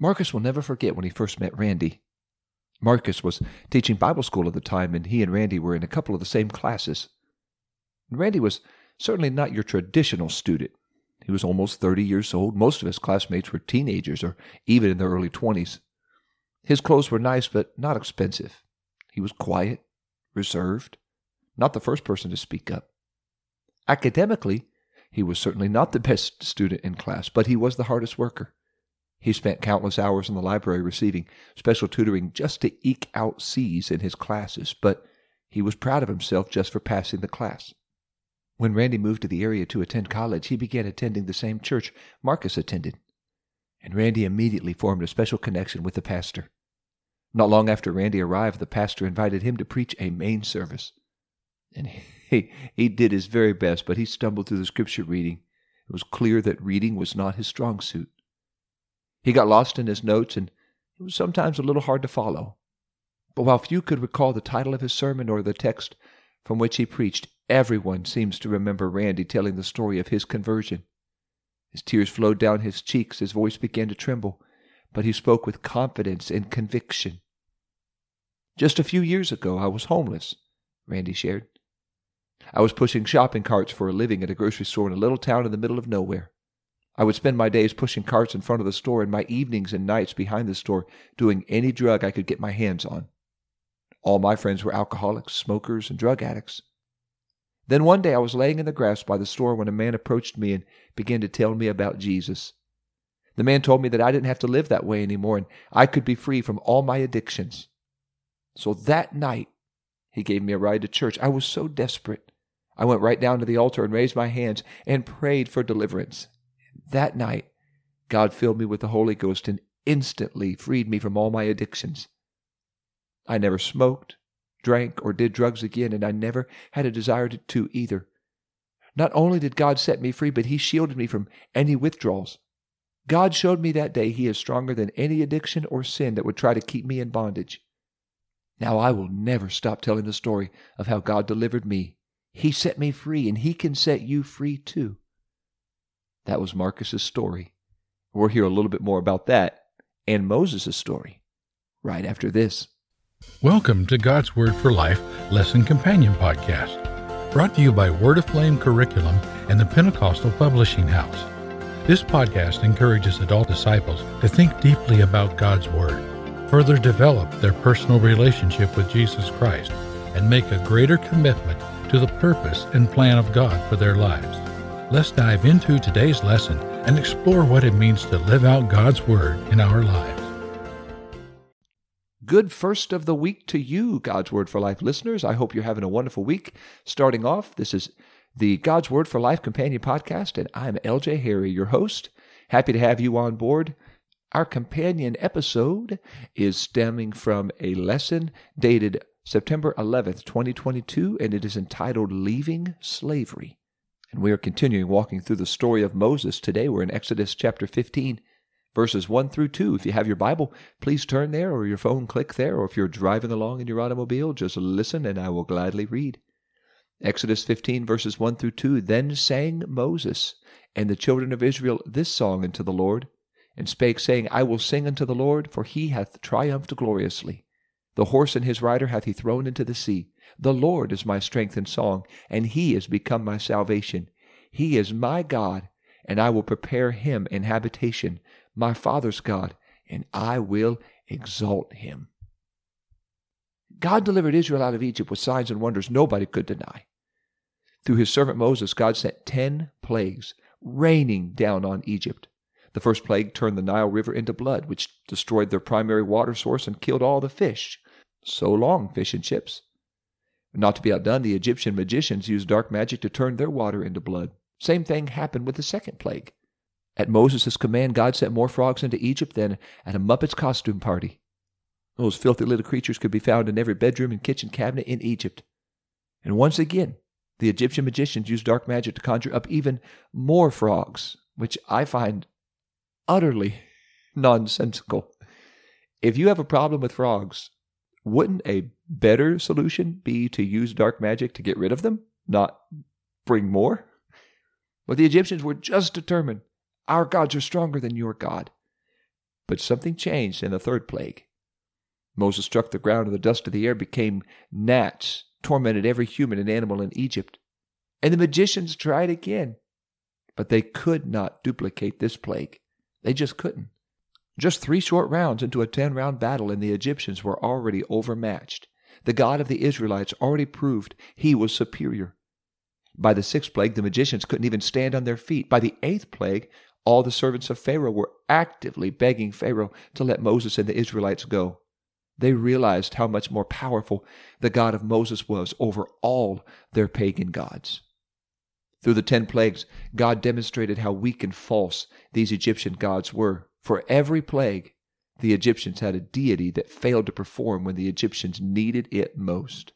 Marcus will never forget when he first met Randy. Marcus was teaching Bible school at the time, and he and Randy were in a couple of the same classes. Randy was certainly not your traditional student. He was almost 30 years old. Most of his classmates were teenagers or even in their early 20s. His clothes were nice, but not expensive. He was quiet, reserved, not the first person to speak up. Academically, he was certainly not the best student in class, but he was the hardest worker. He spent countless hours in the library receiving special tutoring just to eke out C's in his classes, but he was proud of himself just for passing the class. When Randy moved to the area to attend college, he began attending the same church Marcus attended. And Randy immediately formed a special connection with the pastor. Not long after Randy arrived, the pastor invited him to preach a main service. And he, he did his very best, but he stumbled through the scripture reading. It was clear that reading was not his strong suit. He got lost in his notes, and it was sometimes a little hard to follow. But while few could recall the title of his sermon or the text from which he preached, everyone seems to remember Randy telling the story of his conversion. His tears flowed down his cheeks, his voice began to tremble, but he spoke with confidence and conviction. Just a few years ago, I was homeless, Randy shared. I was pushing shopping carts for a living at a grocery store in a little town in the middle of nowhere. I would spend my days pushing carts in front of the store and my evenings and nights behind the store doing any drug I could get my hands on. All my friends were alcoholics, smokers, and drug addicts. Then one day I was laying in the grass by the store when a man approached me and began to tell me about Jesus. The man told me that I didn't have to live that way anymore and I could be free from all my addictions. So that night, he gave me a ride to church. I was so desperate. I went right down to the altar and raised my hands and prayed for deliverance. That night, God filled me with the Holy Ghost and instantly freed me from all my addictions. I never smoked, drank, or did drugs again, and I never had a desire to either. Not only did God set me free, but He shielded me from any withdrawals. God showed me that day He is stronger than any addiction or sin that would try to keep me in bondage. Now I will never stop telling the story of how God delivered me. He set me free, and He can set you free too. That was Marcus's story. We'll hear a little bit more about that and Moses' story right after this. Welcome to God's Word for Life Lesson Companion Podcast, brought to you by Word Aflame Curriculum and the Pentecostal Publishing House. This podcast encourages adult disciples to think deeply about God's Word, further develop their personal relationship with Jesus Christ, and make a greater commitment to the purpose and plan of God for their lives. Let's dive into today's lesson and explore what it means to live out God's Word in our lives. Good first of the week to you, God's Word for Life listeners. I hope you're having a wonderful week. Starting off, this is the God's Word for Life Companion Podcast, and I'm LJ Harry, your host. Happy to have you on board. Our companion episode is stemming from a lesson dated September 11th, 2022, and it is entitled Leaving Slavery. And we are continuing walking through the story of Moses. Today we're in Exodus chapter 15, verses 1 through 2. If you have your Bible, please turn there or your phone, click there. Or if you're driving along in your automobile, just listen and I will gladly read. Exodus 15, verses 1 through 2. Then sang Moses and the children of Israel this song unto the Lord, and spake, saying, I will sing unto the Lord, for he hath triumphed gloriously. The horse and his rider hath he thrown into the sea. The Lord is my strength and song, and he is become my salvation. He is my God, and I will prepare him an habitation, my father's God, and I will exalt him. God delivered Israel out of Egypt with signs and wonders nobody could deny. Through his servant Moses, God sent ten plagues raining down on Egypt. The first plague turned the Nile River into blood, which destroyed their primary water source and killed all the fish. So long, fish and chips. Not to be outdone, the Egyptian magicians used dark magic to turn their water into blood. Same thing happened with the second plague. At Moses' command, God sent more frogs into Egypt than at a Muppets costume party. Those filthy little creatures could be found in every bedroom and kitchen cabinet in Egypt. And once again, the Egyptian magicians used dark magic to conjure up even more frogs, which I find utterly nonsensical. If you have a problem with frogs, wouldn't a better solution be to use dark magic to get rid of them, not bring more? But the Egyptians were just determined our gods are stronger than your God. But something changed in the third plague. Moses struck the ground, and the dust of the air became gnats, tormented every human and animal in Egypt. And the magicians tried again, but they could not duplicate this plague. They just couldn't. Just three short rounds into a ten round battle, and the Egyptians were already overmatched. The God of the Israelites already proved he was superior. By the sixth plague, the magicians couldn't even stand on their feet. By the eighth plague, all the servants of Pharaoh were actively begging Pharaoh to let Moses and the Israelites go. They realized how much more powerful the God of Moses was over all their pagan gods. Through the ten plagues, God demonstrated how weak and false these Egyptian gods were. For every plague, the Egyptians had a deity that failed to perform when the Egyptians needed it most.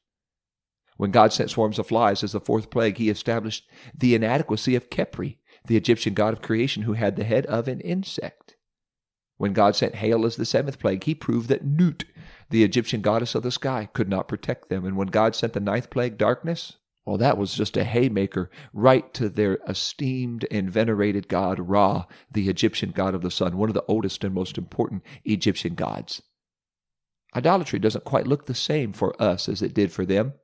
When God sent swarms of flies as the fourth plague, he established the inadequacy of Khepri, the Egyptian god of creation who had the head of an insect. When God sent hail as the seventh plague, he proved that Nut, the Egyptian goddess of the sky, could not protect them. And when God sent the ninth plague, darkness, well, that was just a haymaker right to their esteemed and venerated god Ra, the Egyptian god of the sun, one of the oldest and most important Egyptian gods. Idolatry doesn't quite look the same for us as it did for them.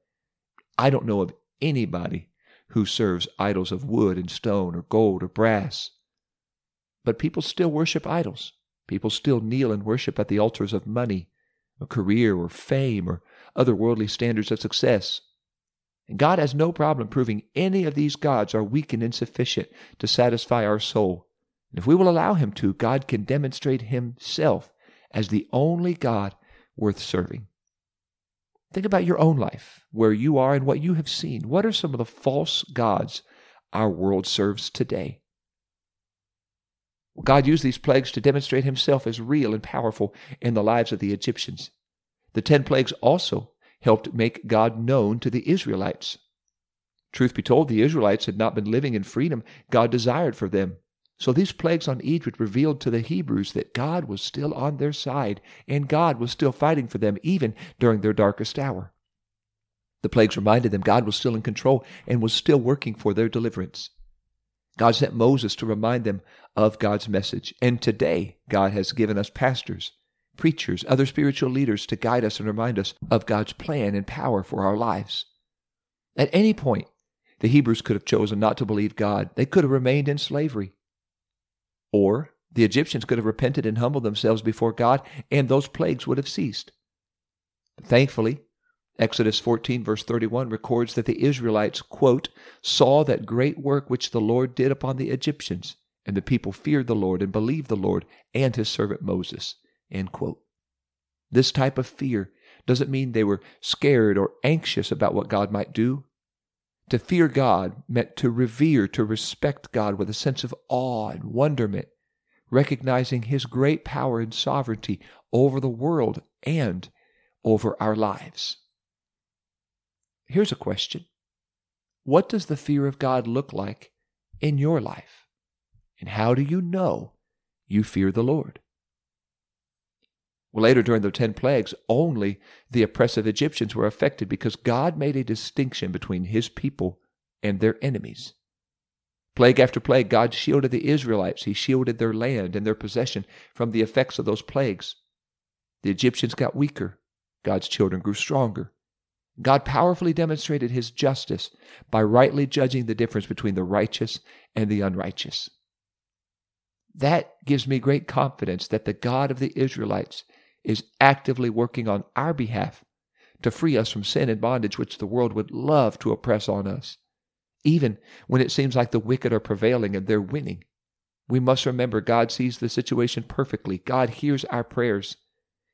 I don't know of anybody who serves idols of wood and stone or gold or brass. But people still worship idols. People still kneel and worship at the altars of money, a career, or fame, or other worldly standards of success. And God has no problem proving any of these gods are weak and insufficient to satisfy our soul. And if we will allow Him to, God can demonstrate Himself as the only God worth serving. Think about your own life, where you are and what you have seen. What are some of the false gods our world serves today? God used these plagues to demonstrate himself as real and powerful in the lives of the Egyptians. The ten plagues also helped make God known to the Israelites. Truth be told, the Israelites had not been living in freedom God desired for them. So these plagues on Egypt revealed to the Hebrews that God was still on their side, and God was still fighting for them even during their darkest hour. The plagues reminded them God was still in control and was still working for their deliverance. God sent Moses to remind them of God's message, and today God has given us pastors preachers, other spiritual leaders to guide us and remind us of God's plan and power for our lives. At any point, the Hebrews could have chosen not to believe God. They could have remained in slavery. Or the Egyptians could have repented and humbled themselves before God, and those plagues would have ceased. Thankfully, Exodus 14, verse 31 records that the Israelites, quote, saw that great work which the Lord did upon the Egyptians, and the people feared the Lord and believed the Lord and his servant Moses. End quote. This type of fear doesn't mean they were scared or anxious about what God might do. To fear God meant to revere, to respect God with a sense of awe and wonderment, recognizing His great power and sovereignty over the world and over our lives. Here's a question What does the fear of God look like in your life? And how do you know you fear the Lord? Later, during the ten plagues, only the oppressive Egyptians were affected because God made a distinction between his people and their enemies. Plague after plague, God shielded the Israelites. He shielded their land and their possession from the effects of those plagues. The Egyptians got weaker. God's children grew stronger. God powerfully demonstrated his justice by rightly judging the difference between the righteous and the unrighteous. That gives me great confidence that the God of the Israelites is actively working on our behalf to free us from sin and bondage which the world would love to oppress on us. Even when it seems like the wicked are prevailing and they're winning, we must remember God sees the situation perfectly. God hears our prayers.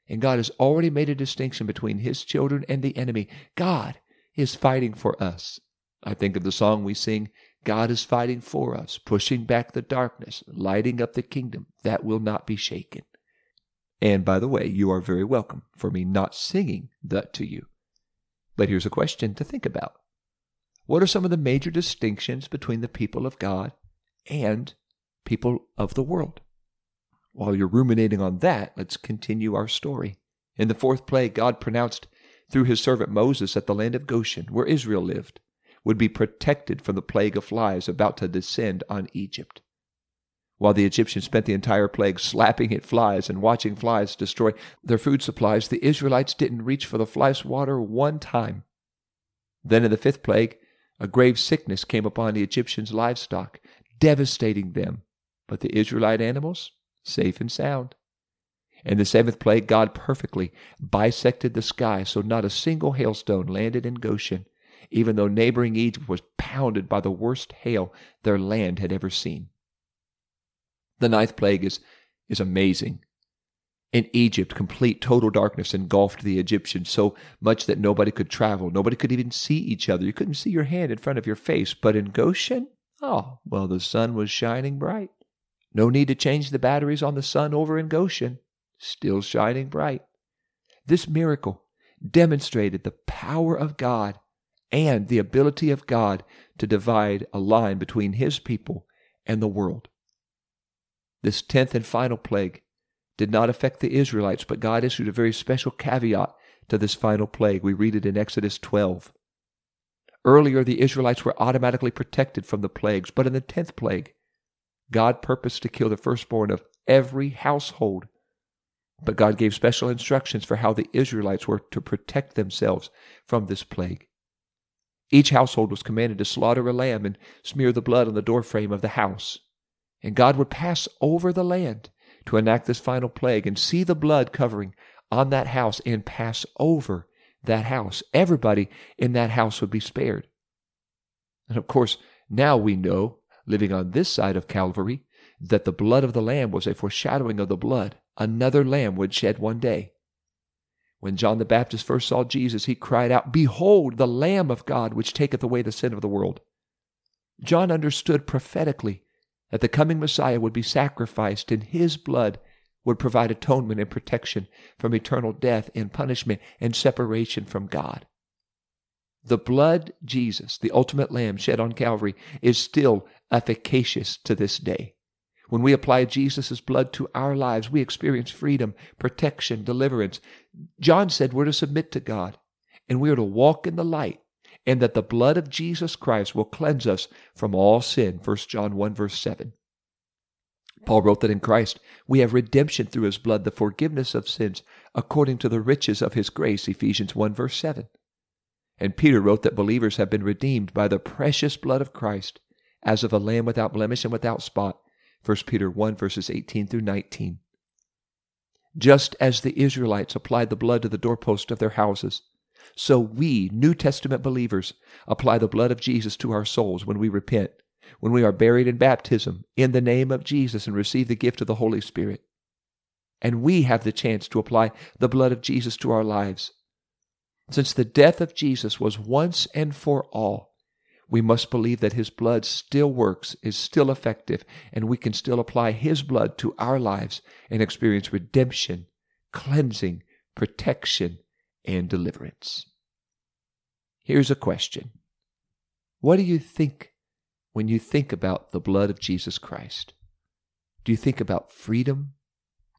And God has already made a distinction between His children and the enemy. God is fighting for us. I think of the song we sing God is fighting for us, pushing back the darkness, lighting up the kingdom that will not be shaken. And by the way, you are very welcome for me not singing that to you. But here's a question to think about What are some of the major distinctions between the people of God and people of the world? While you're ruminating on that, let's continue our story. In the fourth plague, God pronounced through his servant Moses that the land of Goshen, where Israel lived, would be protected from the plague of flies about to descend on Egypt. While the Egyptians spent the entire plague slapping at flies and watching flies destroy their food supplies, the Israelites didn't reach for the fly swatter one time. Then in the fifth plague, a grave sickness came upon the Egyptians' livestock, devastating them, but the Israelite animals, safe and sound. In the seventh plague, God perfectly bisected the sky so not a single hailstone landed in Goshen, even though neighboring Egypt was pounded by the worst hail their land had ever seen. The ninth plague is, is amazing. In Egypt, complete total darkness engulfed the Egyptians so much that nobody could travel. Nobody could even see each other. You couldn't see your hand in front of your face. But in Goshen, oh, well, the sun was shining bright. No need to change the batteries on the sun over in Goshen. Still shining bright. This miracle demonstrated the power of God and the ability of God to divide a line between His people and the world. This tenth and final plague did not affect the Israelites, but God issued a very special caveat to this final plague. We read it in Exodus 12. Earlier, the Israelites were automatically protected from the plagues, but in the tenth plague, God purposed to kill the firstborn of every household. But God gave special instructions for how the Israelites were to protect themselves from this plague. Each household was commanded to slaughter a lamb and smear the blood on the doorframe of the house. And God would pass over the land to enact this final plague and see the blood covering on that house and pass over that house. Everybody in that house would be spared. And of course, now we know, living on this side of Calvary, that the blood of the Lamb was a foreshadowing of the blood another Lamb would shed one day. When John the Baptist first saw Jesus, he cried out, Behold, the Lamb of God, which taketh away the sin of the world. John understood prophetically that the coming Messiah would be sacrificed and his blood would provide atonement and protection from eternal death and punishment and separation from God. The blood, Jesus, the ultimate lamb shed on Calvary, is still efficacious to this day. When we apply Jesus' blood to our lives, we experience freedom, protection, deliverance. John said we're to submit to God and we are to walk in the light and that the blood of Jesus Christ will cleanse us from all sin. 1 John 1 verse 7. Paul wrote that in Christ we have redemption through his blood, the forgiveness of sins, according to the riches of his grace. Ephesians 1 verse 7. And Peter wrote that believers have been redeemed by the precious blood of Christ, as of a lamb without blemish and without spot. 1 Peter 1 verses 18 through 19. Just as the Israelites applied the blood to the doorpost of their houses, so we, New Testament believers, apply the blood of Jesus to our souls when we repent, when we are buried in baptism in the name of Jesus and receive the gift of the Holy Spirit. And we have the chance to apply the blood of Jesus to our lives. Since the death of Jesus was once and for all, we must believe that His blood still works, is still effective, and we can still apply His blood to our lives and experience redemption, cleansing, protection, and deliverance. Here's a question What do you think when you think about the blood of Jesus Christ? Do you think about freedom?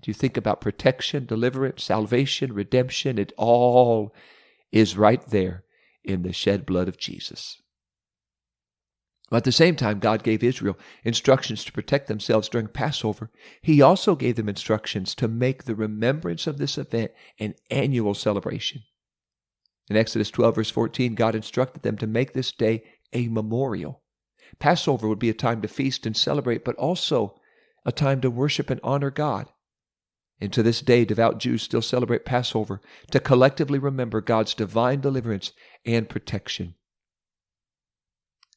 Do you think about protection, deliverance, salvation, redemption? It all is right there in the shed blood of Jesus. At the same time, God gave Israel instructions to protect themselves during Passover. He also gave them instructions to make the remembrance of this event an annual celebration. In Exodus 12, verse 14, God instructed them to make this day a memorial. Passover would be a time to feast and celebrate, but also a time to worship and honor God. And to this day, devout Jews still celebrate Passover to collectively remember God's divine deliverance and protection.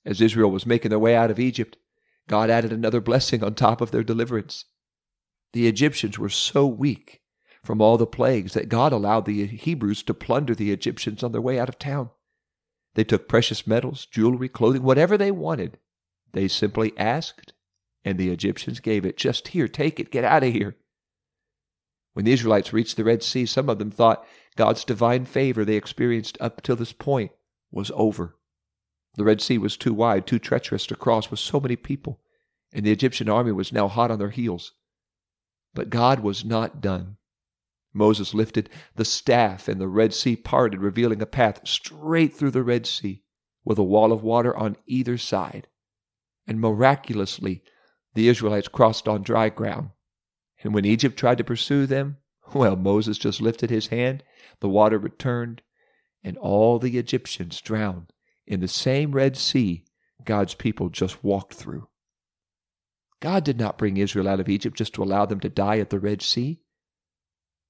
As Israel was making their way out of Egypt, God added another blessing on top of their deliverance. The Egyptians were so weak from all the plagues that God allowed the Hebrews to plunder the Egyptians on their way out of town. They took precious metals, jewelry, clothing, whatever they wanted. They simply asked, and the Egyptians gave it. Just here, take it, get out of here. When the Israelites reached the Red Sea, some of them thought God's divine favor they experienced up till this point was over. The Red Sea was too wide, too treacherous to cross with so many people, and the Egyptian army was now hot on their heels. But God was not done. Moses lifted the staff, and the Red Sea parted, revealing a path straight through the Red Sea, with a wall of water on either side. And miraculously, the Israelites crossed on dry ground. And when Egypt tried to pursue them, well, Moses just lifted his hand, the water returned, and all the Egyptians drowned in the same Red Sea God's people just walked through. God did not bring Israel out of Egypt just to allow them to die at the Red Sea.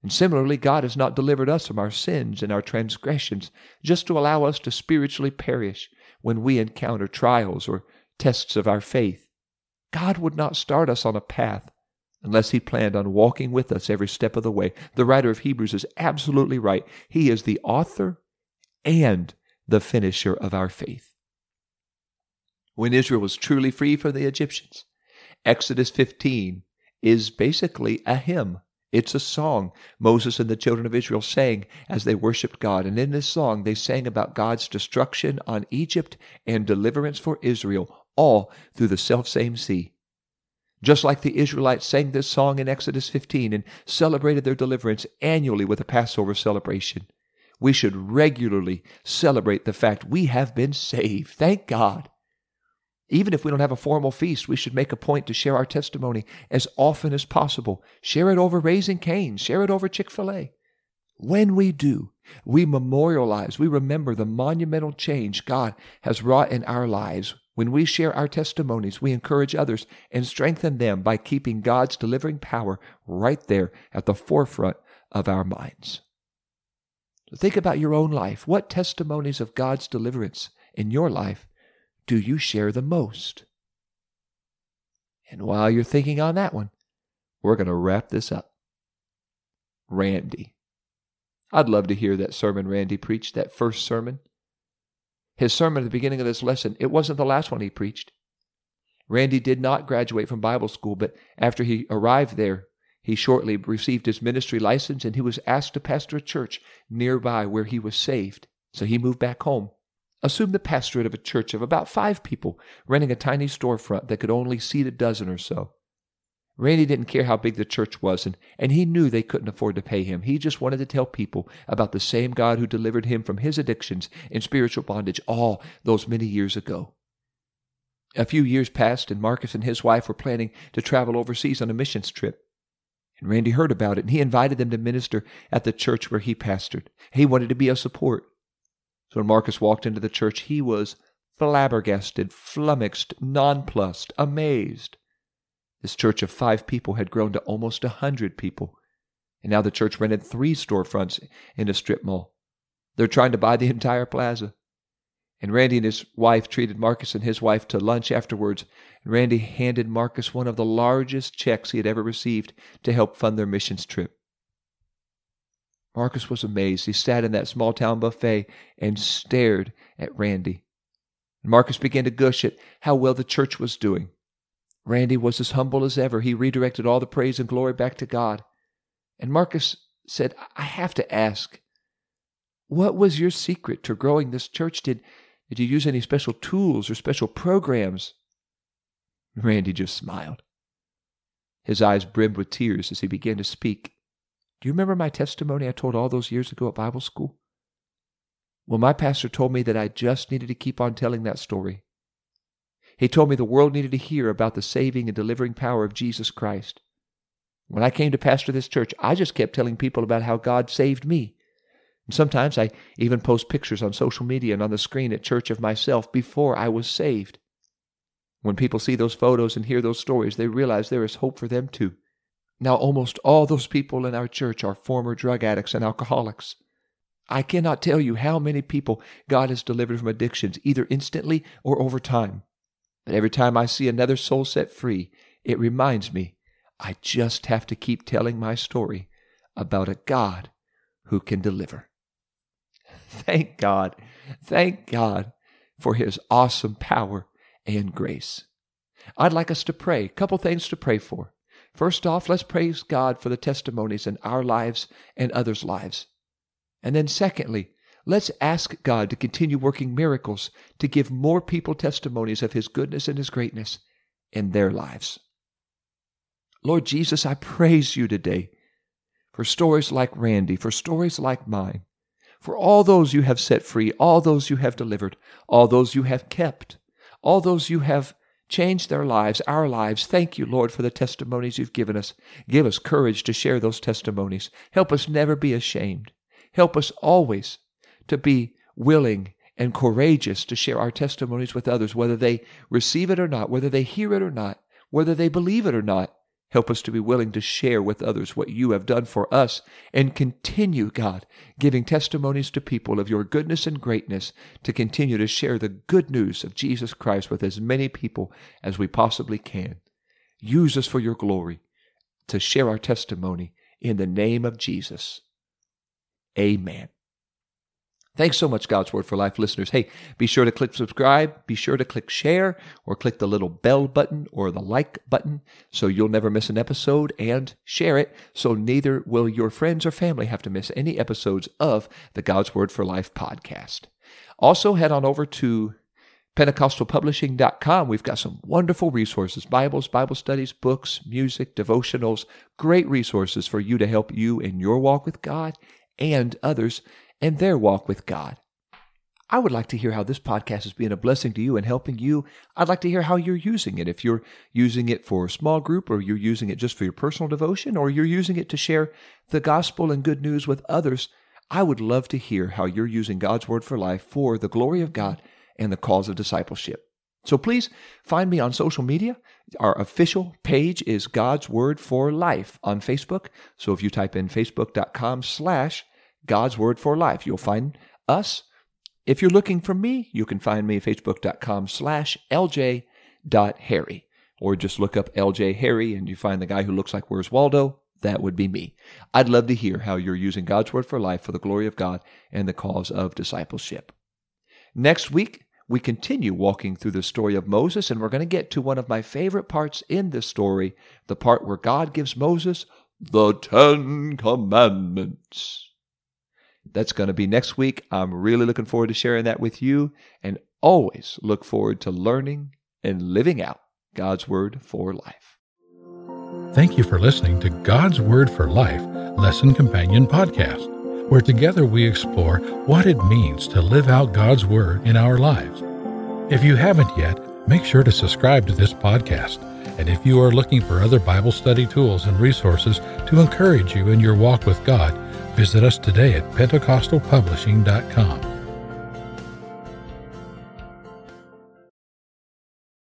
And similarly, God has not delivered us from our sins and our transgressions just to allow us to spiritually perish when we encounter trials or tests of our faith. God would not start us on a path unless He planned on walking with us every step of the way. The writer of Hebrews is absolutely right. He is the author and the finisher of our faith. When Israel was truly free from the Egyptians, Exodus 15 is basically a hymn. It's a song Moses and the children of Israel sang as they worshiped God. And in this song, they sang about God's destruction on Egypt and deliverance for Israel, all through the selfsame sea. Just like the Israelites sang this song in Exodus 15 and celebrated their deliverance annually with a Passover celebration, we should regularly celebrate the fact we have been saved. Thank God. Even if we don't have a formal feast, we should make a point to share our testimony as often as possible. Share it over Raising Cane's, share it over Chick fil A. When we do, we memorialize, we remember the monumental change God has wrought in our lives. When we share our testimonies, we encourage others and strengthen them by keeping God's delivering power right there at the forefront of our minds. Think about your own life. What testimonies of God's deliverance in your life do you share the most? And while you're thinking on that one, we're going to wrap this up. Randy. I'd love to hear that sermon Randy preached, that first sermon. His sermon at the beginning of this lesson, it wasn't the last one he preached. Randy did not graduate from Bible school, but after he arrived there, he shortly received his ministry license and he was asked to pastor a church nearby where he was saved. So he moved back home. Assume the pastorate of a church of about five people, renting a tiny storefront that could only seat a dozen or so. Randy didn't care how big the church was, and, and he knew they couldn't afford to pay him. He just wanted to tell people about the same God who delivered him from his addictions and spiritual bondage all those many years ago. A few years passed, and Marcus and his wife were planning to travel overseas on a missions trip. And Randy heard about it, and he invited them to minister at the church where he pastored. He wanted to be a support. So when Marcus walked into the church, he was flabbergasted, flummoxed, nonplussed, amazed. This church of five people had grown to almost a hundred people. And now the church rented three storefronts in a strip mall. They're trying to buy the entire plaza. And Randy and his wife treated Marcus and his wife to lunch afterwards. And Randy handed Marcus one of the largest checks he had ever received to help fund their missions trip. Marcus was amazed. He sat in that small town buffet and stared at Randy. And Marcus began to gush at how well the church was doing. Randy was as humble as ever. He redirected all the praise and glory back to God. And Marcus said, I have to ask, what was your secret to growing this church? Did, did you use any special tools or special programs? Randy just smiled. His eyes brimmed with tears as he began to speak. Do you remember my testimony I told all those years ago at Bible school? Well, my pastor told me that I just needed to keep on telling that story. He told me the world needed to hear about the saving and delivering power of Jesus Christ. When I came to pastor this church, I just kept telling people about how God saved me. And sometimes I even post pictures on social media and on the screen at church of myself before I was saved. When people see those photos and hear those stories, they realize there is hope for them too. Now, almost all those people in our church are former drug addicts and alcoholics. I cannot tell you how many people God has delivered from addictions, either instantly or over time. But every time I see another soul set free, it reminds me I just have to keep telling my story about a God who can deliver. Thank God, thank God for His awesome power and grace. I'd like us to pray. A couple things to pray for. First off, let's praise God for the testimonies in our lives and others' lives. And then, secondly, let's ask God to continue working miracles to give more people testimonies of His goodness and His greatness in their lives. Lord Jesus, I praise you today for stories like Randy, for stories like mine, for all those you have set free, all those you have delivered, all those you have kept, all those you have changed their lives, our lives. Thank you, Lord, for the testimonies you've given us. Give us courage to share those testimonies. Help us never be ashamed. Help us always to be willing and courageous to share our testimonies with others, whether they receive it or not, whether they hear it or not, whether they believe it or not. Help us to be willing to share with others what you have done for us and continue, God, giving testimonies to people of your goodness and greatness to continue to share the good news of Jesus Christ with as many people as we possibly can. Use us for your glory to share our testimony in the name of Jesus. Amen. Thanks so much, God's Word for Life listeners. Hey, be sure to click subscribe, be sure to click share, or click the little bell button or the like button so you'll never miss an episode, and share it so neither will your friends or family have to miss any episodes of the God's Word for Life podcast. Also, head on over to PentecostalPublishing.com. We've got some wonderful resources Bibles, Bible studies, books, music, devotionals, great resources for you to help you in your walk with God and others and their walk with God. I would like to hear how this podcast is being a blessing to you and helping you. I'd like to hear how you're using it. If you're using it for a small group, or you're using it just for your personal devotion, or you're using it to share the gospel and good news with others, I would love to hear how you're using God's Word for life for the glory of God and the cause of discipleship. So please find me on social media. Our official page is God's Word for Life on Facebook. So if you type in facebook.com slash God's Word for Life. You'll find us. If you're looking for me, you can find me at facebook.com slash lj.harry. Or just look up LJ Harry and you find the guy who looks like Where's Waldo. That would be me. I'd love to hear how you're using God's Word for life for the glory of God and the cause of discipleship. Next week, we continue walking through the story of Moses, and we're going to get to one of my favorite parts in this story the part where God gives Moses the Ten Commandments. That's going to be next week. I'm really looking forward to sharing that with you and always look forward to learning and living out God's Word for life. Thank you for listening to God's Word for Life Lesson Companion Podcast, where together we explore what it means to live out God's Word in our lives. If you haven't yet, make sure to subscribe to this podcast. And if you are looking for other Bible study tools and resources to encourage you in your walk with God, Visit us today at PentecostalPublishing.com.